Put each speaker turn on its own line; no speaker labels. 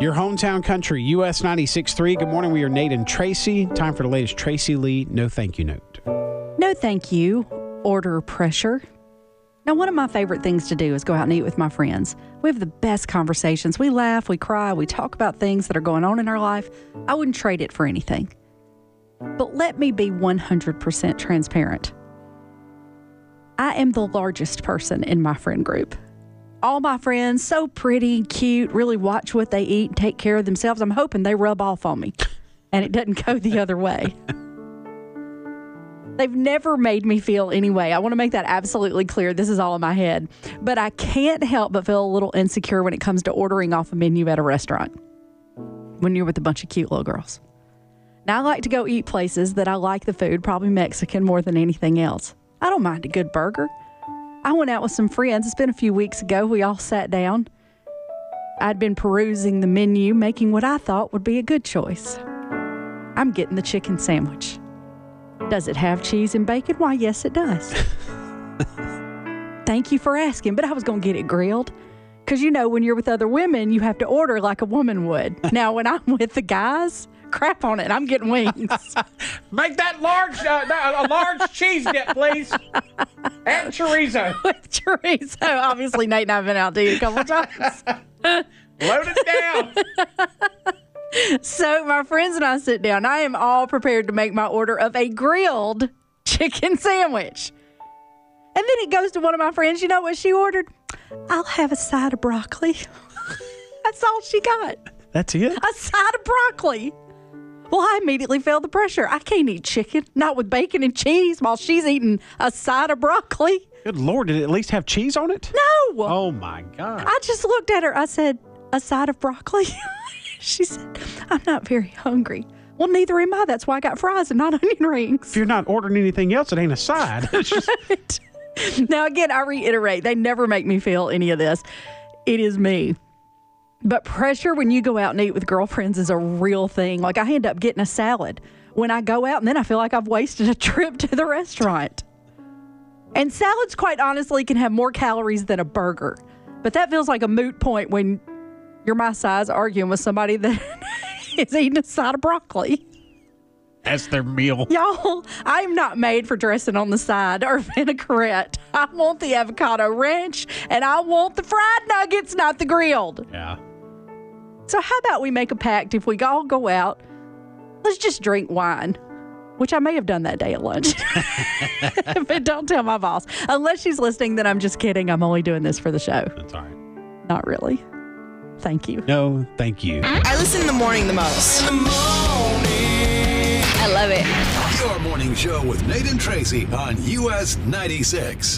Your hometown country, US 96.3. Good morning. We are Nate and Tracy. Time for the latest Tracy Lee No Thank You Note.
No, thank you. Order pressure. Now, one of my favorite things to do is go out and eat with my friends. We have the best conversations. We laugh, we cry, we talk about things that are going on in our life. I wouldn't trade it for anything. But let me be 100% transparent. I am the largest person in my friend group. All my friends, so pretty, cute, really watch what they eat, take care of themselves. I'm hoping they rub off on me and it doesn't go the other way. They've never made me feel any way. I want to make that absolutely clear. This is all in my head. But I can't help but feel a little insecure when it comes to ordering off a menu at a restaurant when you're with a bunch of cute little girls. Now, I like to go eat places that I like the food, probably Mexican more than anything else. I don't mind a good burger. I went out with some friends. It's been a few weeks ago. We all sat down. I'd been perusing the menu, making what I thought would be a good choice. I'm getting the chicken sandwich. Does it have cheese and bacon? Why, yes, it does. Thank you for asking, but I was going to get it grilled. Because, you know, when you're with other women, you have to order like a woman would. Now, when I'm with the guys, crap on it. I'm getting wings.
Make that large, uh, a large cheese dip, please. And chorizo.
with chorizo. Obviously, Nate and I have been out to eat a couple times.
Load it down.
So my friends and I sit down. I am all prepared to make my order of a grilled chicken sandwich. And then it goes to one of my friends. You know what she ordered? I'll have a side of broccoli. That's all she got.
That's it?
A side of broccoli. Well, I immediately felt the pressure. I can't eat chicken, not with bacon and cheese, while she's eating a side of broccoli.
Good Lord. Did it at least have cheese on it?
No.
Oh, my God.
I just looked at her. I said, A side of broccoli? she said, I'm not very hungry. Well, neither am I. That's why I got fries and not onion rings.
If you're not ordering anything else, it ain't a side. Just-
now, again, I reiterate, they never make me feel any of this. It is me. But pressure when you go out and eat with girlfriends is a real thing. Like, I end up getting a salad when I go out, and then I feel like I've wasted a trip to the restaurant. And salads, quite honestly, can have more calories than a burger. But that feels like a moot point when you're my size arguing with somebody that is eating a side of broccoli.
That's their meal.
Y'all, I'm not made for dressing on the side or vinaigrette. I want the avocado ranch and I want the fried nuggets, not the grilled.
Yeah.
So, how about we make a pact if we all go out? Let's just drink wine, which I may have done that day at lunch. but don't tell my boss. Unless she's listening, then I'm just kidding. I'm only doing this for the show.
That's all right.
Not really. Thank you.
No, thank you.
I listen in the morning the most. I love it.
Your morning show with Nate and Tracy on US 96.